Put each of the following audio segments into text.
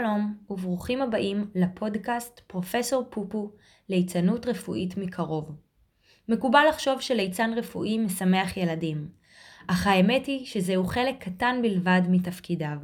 שלום וברוכים הבאים לפודקאסט פרופסור פופו ליצנות רפואית מקרוב. מקובל לחשוב שליצן רפואי משמח ילדים, אך האמת היא שזהו חלק קטן בלבד מתפקידיו.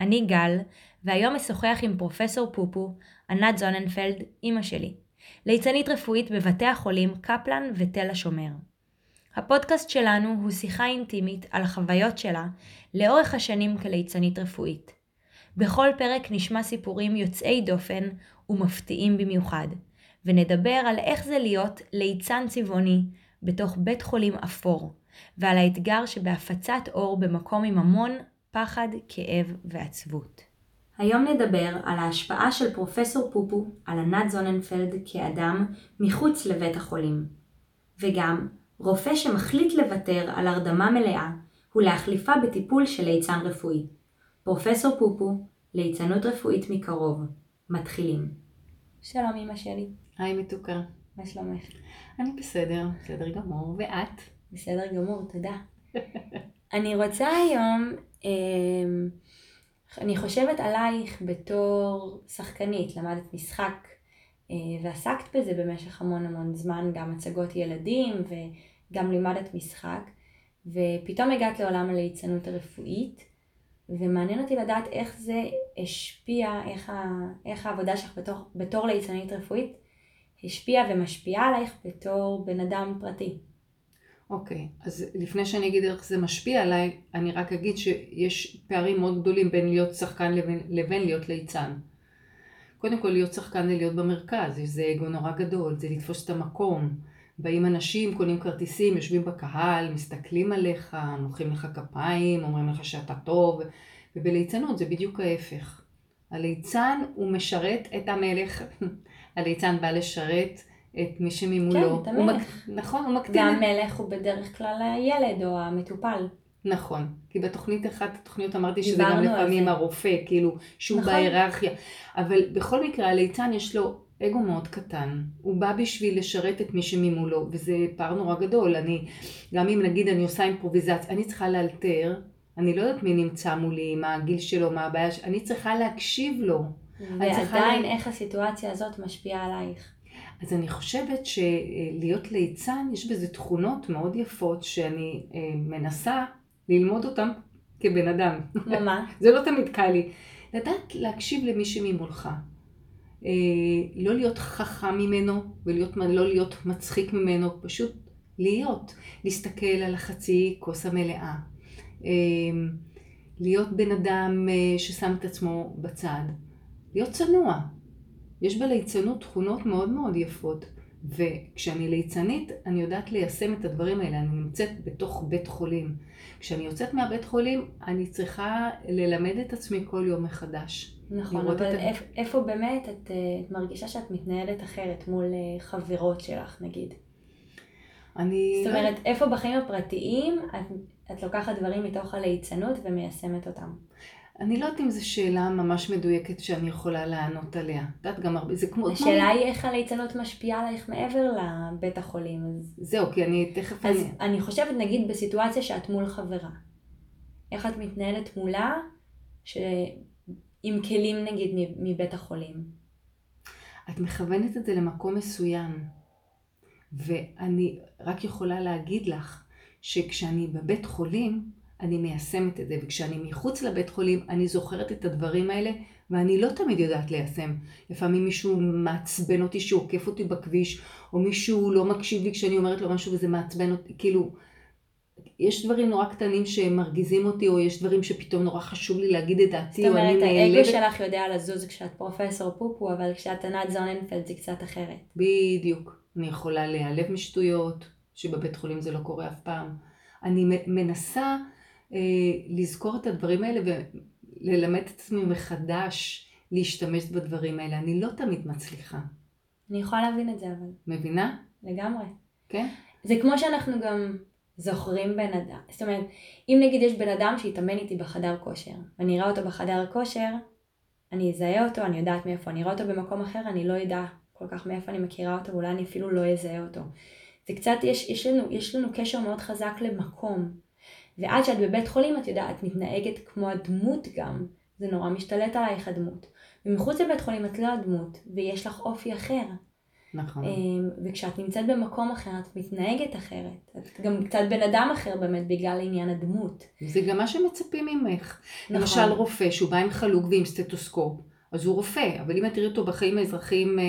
אני גל, והיום אשוחח עם פרופסור פופו, ענת זוננפלד, אמא שלי, ליצנית רפואית בבתי החולים קפלן ותל השומר. הפודקאסט שלנו הוא שיחה אינטימית על החוויות שלה לאורך השנים כליצנית רפואית. בכל פרק נשמע סיפורים יוצאי דופן ומפתיעים במיוחד, ונדבר על איך זה להיות ליצן צבעוני בתוך בית חולים אפור, ועל האתגר שבהפצת אור במקום עם המון פחד, כאב ועצבות. היום נדבר על ההשפעה של פרופסור פופו על ענת זוננפלד כאדם מחוץ לבית החולים, וגם רופא שמחליט לוותר על הרדמה מלאה ולהחליפה בטיפול של ליצן רפואי. פרופסור פופו, ליצנות רפואית מקרוב. מתחילים. שלום אמא שלי. היי מתוקה. מה שלומך? אני בסדר, בסדר גמור. ואת? בסדר גמור, תודה. אני רוצה היום, אמ, אני חושבת עלייך בתור שחקנית, למדת משחק אה, ועסקת בזה במשך המון המון זמן, גם הצגות ילדים וגם לימדת משחק, ופתאום הגעת לעולם הליצנות הרפואית. ומעניין אותי לדעת איך זה השפיע, איך, ה, איך העבודה שלך בתור, בתור ליצנית רפואית השפיעה ומשפיעה עלייך בתור בן אדם פרטי. אוקיי, okay, אז לפני שאני אגיד איך זה משפיע עליי, אני רק אגיד שיש פערים מאוד גדולים בין להיות שחקן לבין, לבין להיות ליצן. קודם כל להיות שחקן זה להיות במרכז, זה אגו נורא גדול, זה לתפוס את המקום. באים אנשים, קונים כרטיסים, יושבים בקהל, מסתכלים עליך, מוחאים לך כפיים, אומרים לך שאתה טוב, ובליצנות זה בדיוק ההפך. הליצן הוא משרת את המלך, הליצן בא לשרת את מי שממולו. כן, את המלך. הוא, נכון, הוא מקטין. והמלך הוא בדרך כלל הילד או המטופל. נכון, כי בתוכנית אחת התוכניות אמרתי שזה גם לפעמים הרופא, כאילו, שהוא נכון. בהיררכיה. אבל בכל מקרה הליצן יש לו אגו מאוד קטן, הוא בא בשביל לשרת את מי שממולו, וזה פער נורא גדול. אני, גם אם נגיד אני עושה אימפרוביזציה, אני צריכה לאלתר, אני לא יודעת מי נמצא מולי, מה הגיל שלו, מה הבעיה, אני צריכה להקשיב לו. ועדיין לה... איך הסיטואציה הזאת משפיעה עלייך. אז אני חושבת שלהיות ליצן, יש בזה תכונות מאוד יפות שאני אה, מנסה ללמוד אותן כבן אדם. כמו מה? זה לא תמיד קל לי. לדעת להקשיב למי שממולך. אה, לא להיות חכם ממנו ולא להיות מצחיק ממנו, פשוט להיות, להסתכל על החצי כוס המלאה. אה, להיות בן אדם אה, ששם את עצמו בצד. להיות צנוע. יש בליצנות תכונות מאוד מאוד יפות. וכשאני ליצנית, אני יודעת ליישם את הדברים האלה. אני נמצאת בתוך בית חולים. כשאני יוצאת מהבית חולים, אני צריכה ללמד את עצמי כל יום מחדש. נכון, אבל את... איפה, איפה באמת את, אה, את מרגישה שאת מתנהלת אחרת מול אה, חברות שלך, נגיד? אני... זאת אומרת, איפה בחיים הפרטיים את, את לוקחת דברים מתוך הליצנות ומיישמת אותם? אני לא יודעת אם זו שאלה ממש מדויקת שאני יכולה לענות עליה. את יודעת, גם הרבה, זה כמו... השאלה היא איך הליצנות משפיעה עלייך מעבר לבית החולים. אז... זהו, כי אני תכף... אז אני... אני חושבת, נגיד, בסיטואציה שאת מול חברה. איך את מתנהלת מולה, ש... עם כלים נגיד מבית החולים? את מכוונת את זה למקום מסוים. ואני רק יכולה להגיד לך שכשאני בבית חולים, אני מיישמת את זה, וכשאני מחוץ לבית חולים, אני זוכרת את הדברים האלה, ואני לא תמיד יודעת ליישם. לפעמים מישהו מעצבן אותי שעוקף אותי בכביש, או מישהו לא מקשיב לי כשאני אומרת לו משהו וזה מעצבן אותי, כאילו, יש דברים נורא קטנים שמרגיזים אותי, או יש דברים שפתאום נורא חשוב לי להגיד את דעתי, או אני נעלבת. זאת אומרת, האגו שלך יודע לזוז כשאת פרופסור פופו, אבל כשאת ענת זוננפלד זה קצת אחרת. בדיוק. אני יכולה להיעלב משטויות, שבבית חולים זה לא קורה אף פעם. אני מנסה אה, לזכור את הדברים האלה וללמד את עצמי מחדש להשתמש בדברים האלה. אני לא תמיד מצליחה. אני יכולה להבין את זה אבל. מבינה? לגמרי. כן? זה כמו שאנחנו גם זוכרים בן אדם. זאת אומרת, אם נגיד יש בן אדם שהתאמן איתי בחדר כושר, ואני אראה אותו בחדר כושר, אני אזהה אותו, אני יודעת מאיפה, אני אראה אותו במקום אחר, אני לא אדע כל כך מאיפה אני מכירה אותו, אולי אני אפילו לא אזהה אותו. זה קצת, יש, יש, לנו, יש לנו קשר מאוד חזק למקום. ועד שאת בבית חולים, את יודעת, את מתנהגת כמו הדמות גם, זה נורא משתלט עלייך הדמות. ומחוץ לבית חולים את לא הדמות, ויש לך אופי אחר. נכון. אמ, וכשאת נמצאת במקום אחר, את מתנהגת אחרת. את גם קצת בן אדם אחר באמת, בגלל עניין הדמות. זה גם מה שמצפים ממך. נכון. למשל רופא שהוא בא עם חלוק ועם סטטוסקופ, אז הוא רופא, אבל אם את תראי אותו בחיים האזרחיים, אה,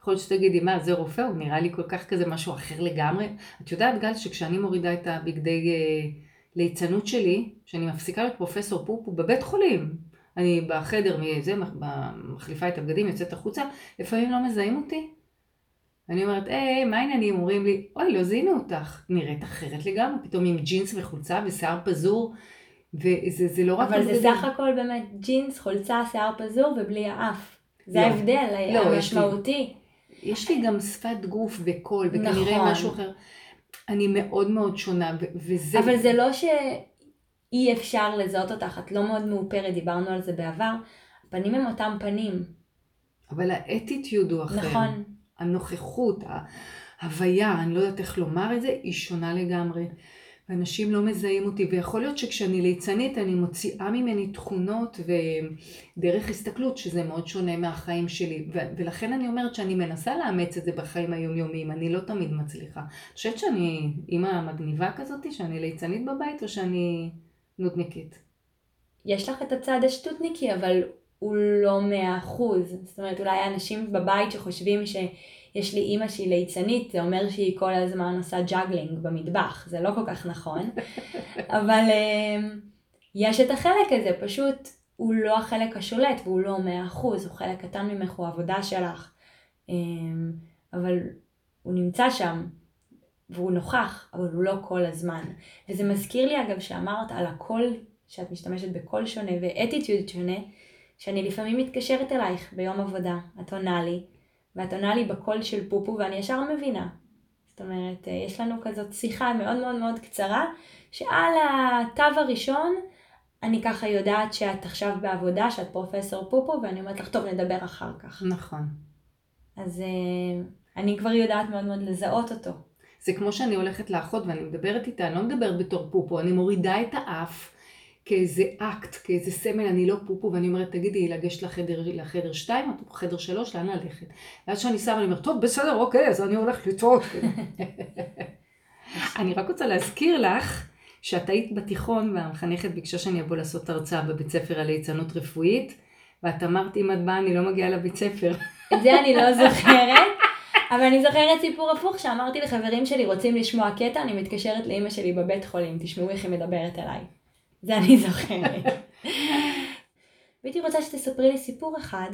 יכול להיות שתגידי, מה, זה רופא? הוא נראה לי כל כך כזה משהו אחר לגמרי. את יודעת, גל, שכשאני מורידה את הבגדי אה, ליצנות שלי, שאני מפסיקה להיות פרופסור פופו בבית חולים, אני בחדר, מזה, מחליפה את הבגדים, יוצאת החוצה, לפעמים לא מזהים אותי. אני אומרת, היי, מה העניינים? אומרים לי, אוי, לא זיהינו אותך. נראית אחרת לגמרי, פתאום עם ג'ינס וחולצה ושיער פזור. וזה זה לא רק... אבל זה סך הכל באמת ג'ינס, חולצה, שיער פזור ובלי האף. זה לא. ההבדל לא, המשמעותי. יש לי גם שפת גוף וקול, וכנראה נכון. משהו אחר. אני מאוד מאוד שונה, וזה... אבל זה לא שאי אפשר לזהות אותך, את לא מאוד מאופרת, דיברנו על זה בעבר. הפנים הם אותם פנים. אבל האטיטיוד הוא אחר. נכון. הנוכחות, ההוויה, אני לא יודעת איך לומר את זה, היא שונה לגמרי. ואנשים לא מזהים אותי, ויכול להיות שכשאני ליצנית אני מוציאה ממני תכונות ודרך הסתכלות, שזה מאוד שונה מהחיים שלי. ו- ולכן אני אומרת שאני מנסה לאמץ את זה בחיים היומיומיים, אני לא תמיד מצליחה. את חושבת שאני אימא מגניבה כזאת, שאני ליצנית בבית, או שאני נודניקית? יש לך את הצד השטותניקי, אבל הוא לא מאה אחוז. זאת אומרת, אולי אנשים בבית שחושבים שיש לי אימא שהיא ליצנית, זה אומר שהיא כל הזמן עושה juggling במטבח. זה לא כל כך נכון. אבל um, יש את החלק הזה, פשוט הוא לא החלק השולט והוא לא מאה אחוז, הוא חלק קטן ממך, הוא עבודה שלך. Um, אבל הוא נמצא שם. והוא נוכח, אבל הוא לא כל הזמן. וזה מזכיר לי אגב שאמרת על הקול, שאת משתמשת בקול שונה ואטיטיוד שונה, שאני לפעמים מתקשרת אלייך ביום עבודה, את עונה לי, ואת עונה לי בקול של פופו ואני ישר מבינה. זאת אומרת, יש לנו כזאת שיחה מאוד מאוד מאוד קצרה, שעל התו הראשון אני ככה יודעת שאת עכשיו בעבודה, שאת פרופסור פופו, ואני אומרת לך, טוב, נדבר אחר כך. נכון. אז אני כבר יודעת מאוד מאוד לזהות אותו. זה כמו שאני הולכת לאחות ואני מדברת איתה, אני לא מדברת בתור פופו, אני מורידה את האף כאיזה אקט, כאיזה סמל, אני לא פופו, ואני אומרת, תגידי, לגשת לחדר, לחדר שתיים, את בחדר שלוש, לאן ללכת? ואז כשאני שמה, אני אומרת, טוב, בסדר, אוקיי, אז אני הולכת לטעות. אני רק רוצה להזכיר לך, שאת היית בתיכון והמחנכת ביקשה שאני אבוא לעשות הרצאה בבית ספר על ליצנות רפואית, ואת אמרת, אם את באה, אני לא מגיעה לבית ספר. את זה אני לא זוכרת. אבל אני זוכרת סיפור הפוך שאמרתי לחברים שלי, רוצים לשמוע קטע, אני מתקשרת לאימא שלי בבית חולים, תשמעו איך היא מדברת אליי. זה אני זוכרת. והייתי רוצה שתספרי לי סיפור אחד,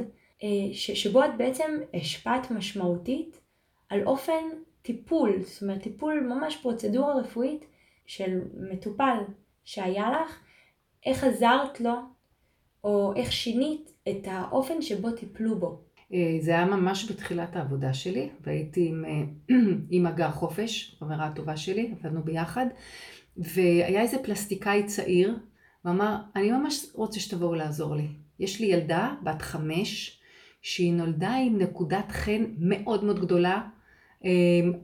שבו את בעצם השפעת משמעותית על אופן טיפול, זאת אומרת טיפול ממש פרוצדורה רפואית של מטופל שהיה לך, איך עזרת לו, או איך שינית את האופן שבו טיפלו בו. זה היה ממש בתחילת העבודה שלי, והייתי עם, עם אגר חופש, חברה הטובה שלי, עבדנו ביחד, והיה איזה פלסטיקאי צעיר, ואמר, אני ממש רוצה שתבואו לעזור לי. יש לי ילדה בת חמש, שהיא נולדה עם נקודת חן מאוד מאוד גדולה.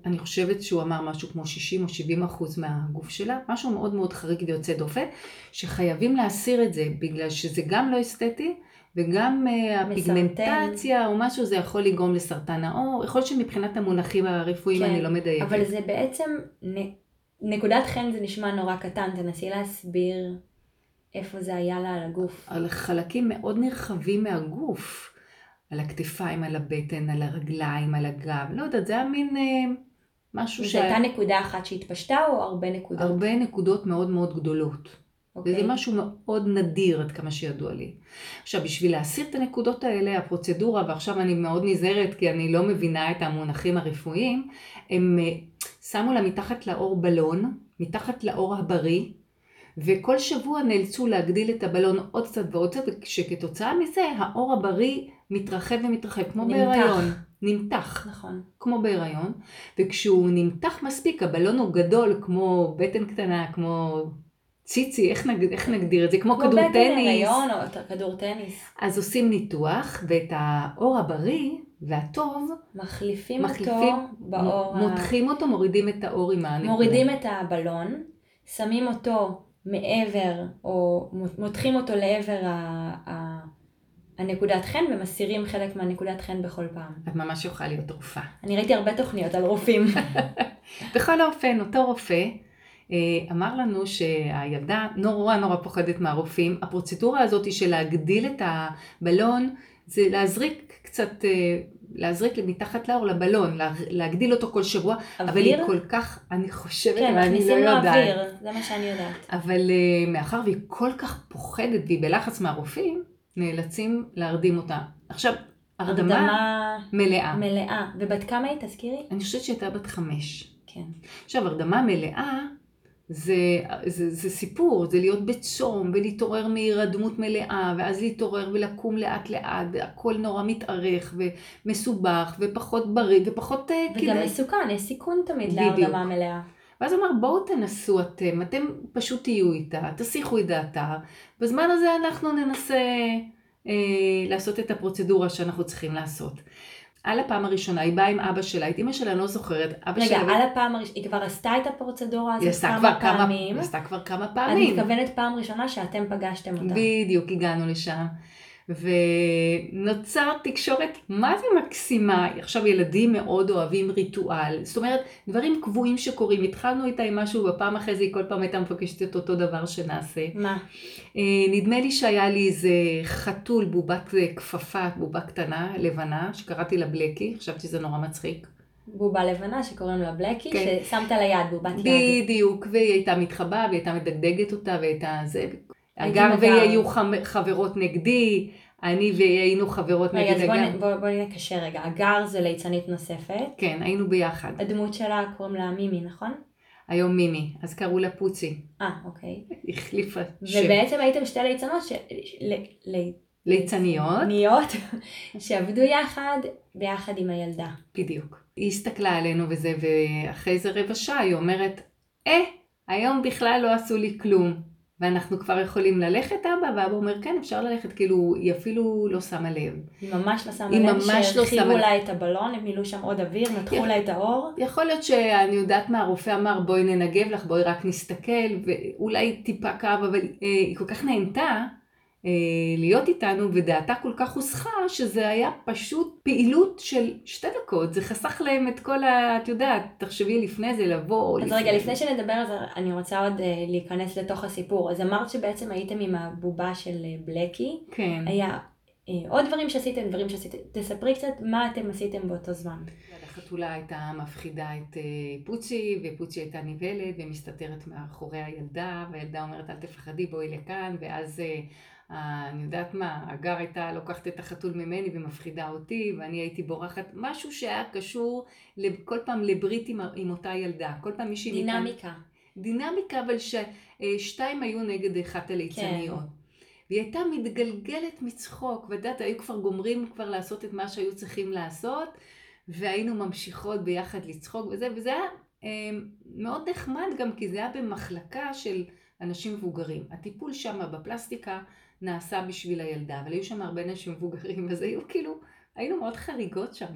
אני חושבת שהוא אמר משהו כמו 60 או 70 אחוז מהגוף שלה, משהו מאוד מאוד חריג ויוצא דופן, שחייבים להסיר את זה, בגלל שזה גם לא אסתטי, וגם הפיגמנטציה או משהו, זה יכול לגרום לסרטן העור. יכול להיות שמבחינת המונחים הרפואיים כן, אני לא מדייקת. אבל זה בעצם, נקודת חן זה נשמע נורא קטן, תנסי להסביר איפה זה היה לה על הגוף. על חלקים מאוד נרחבים מהגוף. על הכתפיים, על הבטן, על הרגליים, על הגב. לא יודעת, זה היה מין אה, משהו ש... זו הייתה נקודה אחת שהתפשטה או הרבה נקודות? הרבה נקודות מאוד מאוד גדולות. Okay. וזה משהו מאוד נדיר עד כמה שידוע לי. עכשיו, בשביל להסיר את הנקודות האלה, הפרוצדורה, ועכשיו אני מאוד נזהרת כי אני לא מבינה את המונחים הרפואיים, הם שמו לה מתחת לאור בלון, מתחת לאור הבריא, וכל שבוע נאלצו להגדיל את הבלון עוד קצת ועוד קצת, וכשכתוצאה מזה האור הבריא מתרחב ומתרחב, כמו נמתח. בהיריון. נמתח. נכון. כמו בהיריון, וכשהוא נמתח מספיק, הבלון הוא גדול כמו בטן קטנה, כמו ציצי, איך, נג, איך נגדיר את זה? כמו, כמו כדור בטן טניס. הריון או כדור טניס. אז עושים ניתוח, ואת האור הבריא והטוב, מחליפים, מחליפים אותו באור. מותחים אותו, מורידים את האור עם הנקודה. מורידים את הבלון, שמים אותו מעבר, או מותחים אותו לעבר ה... ה... הנקודת חן ומסירים חלק מהנקודת חן בכל פעם. את ממש יכולה להיות רופאה. אני ראיתי הרבה תוכניות על רופאים. בכל אופן, אותו רופא אמר לנו שהילדה נורא נורא פוחדת מהרופאים. הפרוצדורה הזאת של להגדיל את הבלון זה להזריק קצת, אה, להזריק מתחת לאור לבלון, להגדיל אותו כל שבוע, אוויר? אבל היא כל כך, אני חושבת, כן, אבל אני לא מכניסים לו יודעת. אוויר, זה מה שאני יודעת. אבל אה, מאחר והיא כל כך פוחדת והיא בלחץ מהרופאים, נאלצים להרדים אותה. עכשיו, הרדמה הרדמה מלאה. מלאה. ובת כמה היא, תזכירי? אני חושבת שהייתה בת חמש. כן. עכשיו, הרדמה מלאה זה, זה, זה סיפור, זה להיות בצום ולהתעורר מהירדמות מלאה, ואז להתעורר ולקום לאט לאט, והכל נורא מתארך ומסובך ופחות בריא ופחות אה, וגם מסוכן, יש סיכון תמיד. להרדמה מלאה. ואז הוא אמר, בואו תנסו אתם, אתם פשוט תהיו איתה, תסיחו את דעתה. בזמן הזה אנחנו ננסה אה, לעשות את הפרוצדורה שאנחנו צריכים לעשות. על הפעם הראשונה, היא באה עם אבא שלה, את אימא שלה אני לא זוכרת, אבא רגע, שלה... על הפעם הראשונה, היא כבר עשתה את הפרוצדורה הזאת כמה כמה פעמים. היא עשתה כבר כמה אני פעמים. מתכוונת פעם ראשונה שאתם פגשתם אותה. בדיוק, הגענו לשם. ונוצר תקשורת מה זה מקסימה. עכשיו ילדים מאוד אוהבים ריטואל. זאת אומרת, דברים קבועים שקורים. התחלנו איתה עם משהו, בפעם אחרי זה היא כל פעם הייתה מבקשת את אותו דבר שנעשה. מה? אה, נדמה לי שהיה לי איזה חתול, בובת אה, כפפה, בובה קטנה, לבנה, שקראתי לה בלקי, חשבתי שזה נורא מצחיק. בובה לבנה שקוראים לה בלקי, כן. ששמת לה יד, בובת יד. בדיוק, והיא הייתה מתחבאה, והיא הייתה מדגדגת אותה, והייתה זה. הייתי אגר והיא מגר. היו חמ- חברות נגדי, אני והיא היינו חברות רגע, אז נגד אגר. נ- בוא- בואי נקשר רגע. הגר זה ליצנית נוספת. כן, היינו ביחד. הדמות שלה קוראים לה מימי, נכון? היום מימי, אז קראו לה פוצי. אה, אוקיי. החליפה שם. ובעצם הייתם שתי ליצנות, ש... ל... ל... ליצניות, ליצניות, שעבדו יחד, ביחד עם הילדה. בדיוק. היא הסתכלה עלינו וזה, ואחרי איזה רבע שעה היא אומרת, אה, היום בכלל לא עשו לי כלום. ואנחנו כבר יכולים ללכת אבא? ואבא אומר, כן, אפשר ללכת, כאילו, היא אפילו לא שמה לב. היא ממש לא שמה היא לב לא שהרחיבו לב. לה את הבלון, הם מילאו שם עוד אוויר, מתחו יכול- לה את האור. יכול להיות שאני יודעת מה, הרופא אמר, בואי ננגב לך, בואי רק נסתכל, ואולי טיפה כאב, אבל אה, היא כל כך נהנתה להיות איתנו, ודעתה כל כך הוסחה, שזה היה פשוט פעילות של שתי דקות. זה חסך להם את כל ה... את יודעת, תחשבי לפני זה לבוא. אז רגע, לפני שנדבר על זה, אני רוצה עוד אה, להיכנס לתוך הסיפור. אז אמרת שבעצם הייתם עם הבובה של אה, בלקי. כן. היה אה, עוד דברים שעשיתם, דברים שעשיתם. תספרי קצת מה אתם עשיתם באותו זמן. החתולה הייתה מפחידה את אה, פוצ'י, ופוצ'י הייתה נבהלת ומסתתרת מאחורי הילדה, והילדה אומרת אל תפחדי בואי לכאן, ואז אה, אה, אני יודעת מה, הגר הייתה לוקחת את החתול ממני ומפחידה אותי, ואני הייתי בורחת, משהו שהיה קשור כל פעם לברית עם, עם אותה ילדה, כל פעם מישהי... מכאן- דינמיקה. דינמיקה, אבל ששתיים היו נגד אחת הליצניות. והיא הייתה מתגלגלת מצחוק, ואת יודעת, היו כבר גומרים כבר לעשות את מה שהיו צריכים לעשות, והיינו ממשיכות ביחד לצחוק וזה, וזה היה אה, מאוד נחמד גם, כי זה היה במחלקה של אנשים מבוגרים. הטיפול שם בפלסטיקה נעשה בשביל הילדה, אבל היו שם הרבה אנשים מבוגרים, אז היו כאילו, היינו מאוד חריגות שם.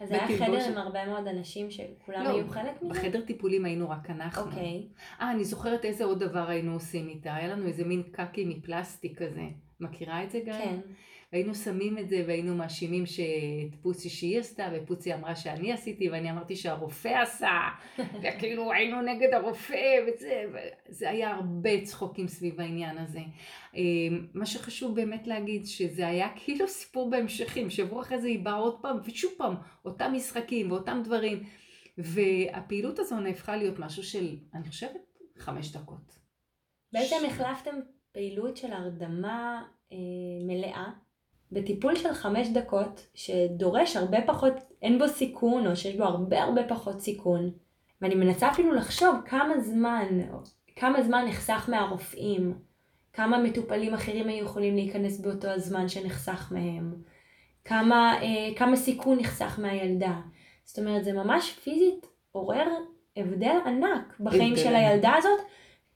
אז היה. חדר עם הרבה מאוד אנשים שכולם לא, היו חלק מזה? בחדר טיפולים היינו רק אנחנו. אוקיי. אה, אני זוכרת איזה עוד דבר היינו עושים איתה. היה לנו איזה מין קקי מפלסטיק כזה. מכירה את זה גם? כן. והיינו שמים את זה והיינו מאשימים שאת פוצי שהיא עשתה, ופוצי אמרה שאני עשיתי, ואני אמרתי שהרופא עשה, וכאילו היינו נגד הרופא, וזה, זה היה הרבה צחוקים סביב העניין הזה. אה, מה שחשוב באמת להגיד, שזה היה כאילו סיפור בהמשכים, שבוע אחרי זה היא באה עוד פעם, ושוב פעם, אותם משחקים ואותם דברים. והפעילות הזו נהפכה להיות משהו של, אני חושבת, חמש דקות. בעצם החלפתם פעילות של הרדמה אה, מלאה בטיפול של חמש דקות שדורש הרבה פחות, אין בו סיכון או שיש בו הרבה הרבה פחות סיכון ואני מנסה אפילו לחשוב כמה זמן, כמה זמן נחסך מהרופאים, כמה מטופלים אחרים היו יכולים להיכנס באותו הזמן שנחסך מהם, כמה, אה, כמה סיכון נחסך מהילדה. זאת אומרת זה ממש פיזית עורר הבדל ענק בחיים של. הילדה הזאת.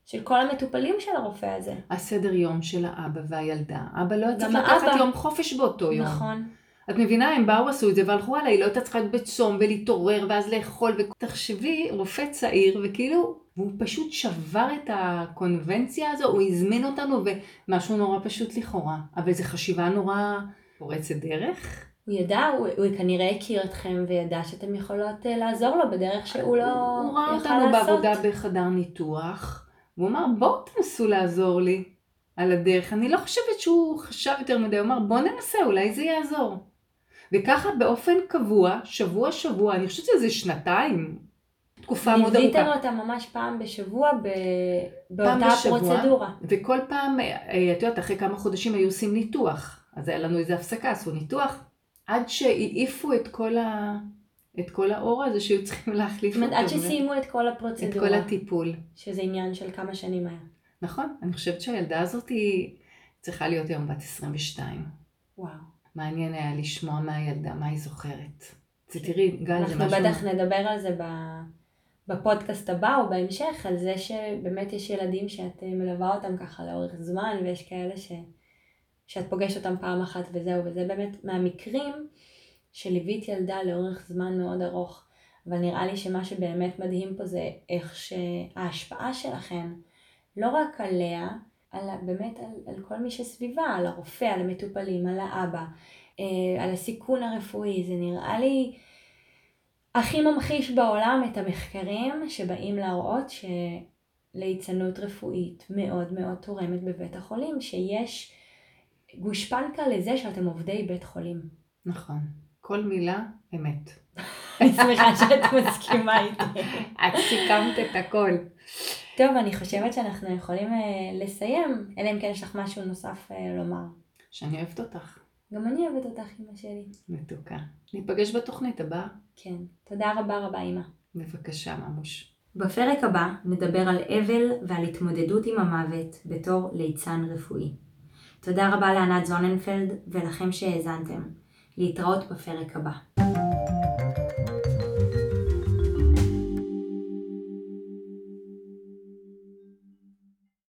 של כל המטופלים של הרופא הזה. הסדר יום של האבא והילדה. אבא לא היה צריך גם לקחת האבא. יום חופש באותו יום. נכון. את מבינה, הם באו עשו את זה והלכו הלאה, היא לא הייתה צריכה להיות בצום ולהתעורר ואז לאכול. ותחשבי, רופא צעיר, וכאילו, והוא פשוט שבר את הקונבנציה הזו, הוא הזמין אותנו, ומשהו נורא פשוט לכאורה. אבל זו חשיבה נורא פורצת דרך. הוא ידע, הוא, הוא כנראה הכיר אתכם וידע שאתם יכולות אה, לעזור לו בדרך שהוא לא הוא ראה יכל אותנו לעשות. בעבודה בחדר ניתוח, והוא אמר, בואו תנסו לעזור לי על הדרך. אני לא חושבת שהוא חשב יותר מדי, הוא אמר, בואו ננסה, אולי זה יעזור. וככה באופן קבוע, שבוע שבוע, אני חושבת שזה שנתיים, תקופה מאוד ליוויתם ארוכה. אותה ממש פעם בשבוע ב... פעם באותה בשבוע. פרוצדורה. וכל פעם, אה, את יודעת, אחרי כמה חודשים היו עושים ניתוח. אז היה לנו איזה הפסקה, עשו ניתוח, עד שהעיפו את כל, ה... את כל האור הזה שהיו צריכים להחליף זאת אומרת, אותו. עד שסיימו את כל את הפרוצדורה. כל הטיפול. שזה עניין של כמה שנים היה. נכון, אני חושבת שהילדה הזאת היא צריכה להיות היום בת 22. וואו. מעניין היה לשמוע מהילדה, מה היא זוכרת. זה תראי, גל, זה אנחנו משהו... בטח נדבר על זה ב- בפודקאסט הבא או בהמשך, על זה שבאמת יש ילדים שאת אה, מלווה אותם ככה לאורך זמן, ויש כאלה ש... שאת פוגשת אותם פעם אחת וזהו, וזה באמת מהמקרים שליווית ילדה לאורך זמן מאוד ארוך. אבל נראה לי שמה שבאמת מדהים פה זה איך שההשפעה שלכן, לא רק עליה, על, באמת על, על כל מי שסביבה, על הרופא, על המטופלים, על האבא, אה, על הסיכון הרפואי, זה נראה לי הכי ממחיש בעולם את המחקרים שבאים להראות שליצנות רפואית מאוד מאוד תורמת בבית החולים, שיש גושפנקה לזה שאתם עובדי בית חולים. נכון. כל מילה אמת. אני שמחה שאת מסכימה איתי. את סיכמת את הכל. טוב, אני חושבת שאנחנו יכולים אה, לסיים, אלא אם כן יש לך משהו נוסף אה, לומר. שאני אוהבת אותך. גם אני אוהבת אותך, אמא שלי. מתוקה. ניפגש בתוכנית הבאה. כן. תודה רבה רבה, אמא. בבקשה, ממוש. בפרק הבא נדבר על אבל ועל התמודדות עם המוות בתור ליצן רפואי. תודה רבה לענת זוננפלד ולכם שהאזנתם. להתראות בפרק הבא.